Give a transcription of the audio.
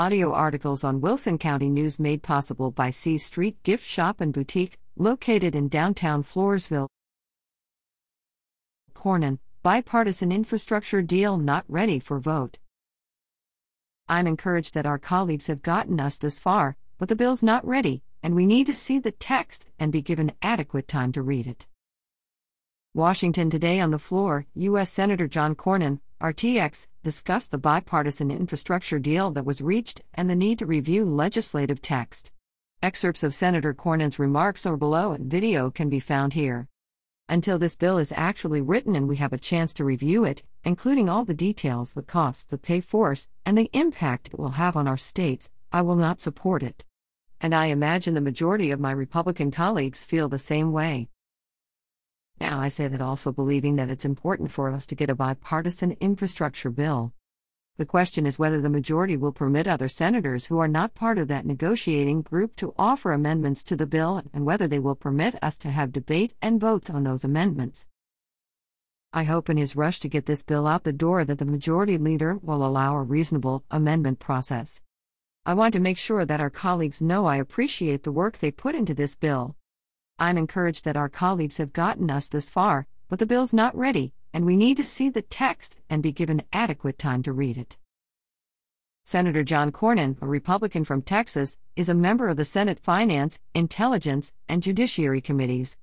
Audio articles on Wilson County News made possible by C Street Gift Shop and Boutique, located in downtown Floresville. Cornyn, bipartisan infrastructure deal not ready for vote. I'm encouraged that our colleagues have gotten us this far, but the bill's not ready, and we need to see the text and be given adequate time to read it. Washington today on the floor, U.S. Senator John Cornyn, RTX, discussed the bipartisan infrastructure deal that was reached and the need to review legislative text. Excerpts of Senator Cornyn's remarks are below and video can be found here. Until this bill is actually written and we have a chance to review it, including all the details, the costs, the pay-fors, and the impact it will have on our states, I will not support it. And I imagine the majority of my Republican colleagues feel the same way. Now, I say that also believing that it's important for us to get a bipartisan infrastructure bill. The question is whether the majority will permit other senators who are not part of that negotiating group to offer amendments to the bill and whether they will permit us to have debate and votes on those amendments. I hope in his rush to get this bill out the door that the majority leader will allow a reasonable amendment process. I want to make sure that our colleagues know I appreciate the work they put into this bill. I'm encouraged that our colleagues have gotten us this far, but the bill's not ready, and we need to see the text and be given adequate time to read it. Senator John Cornyn, a Republican from Texas, is a member of the Senate Finance, Intelligence, and Judiciary Committees.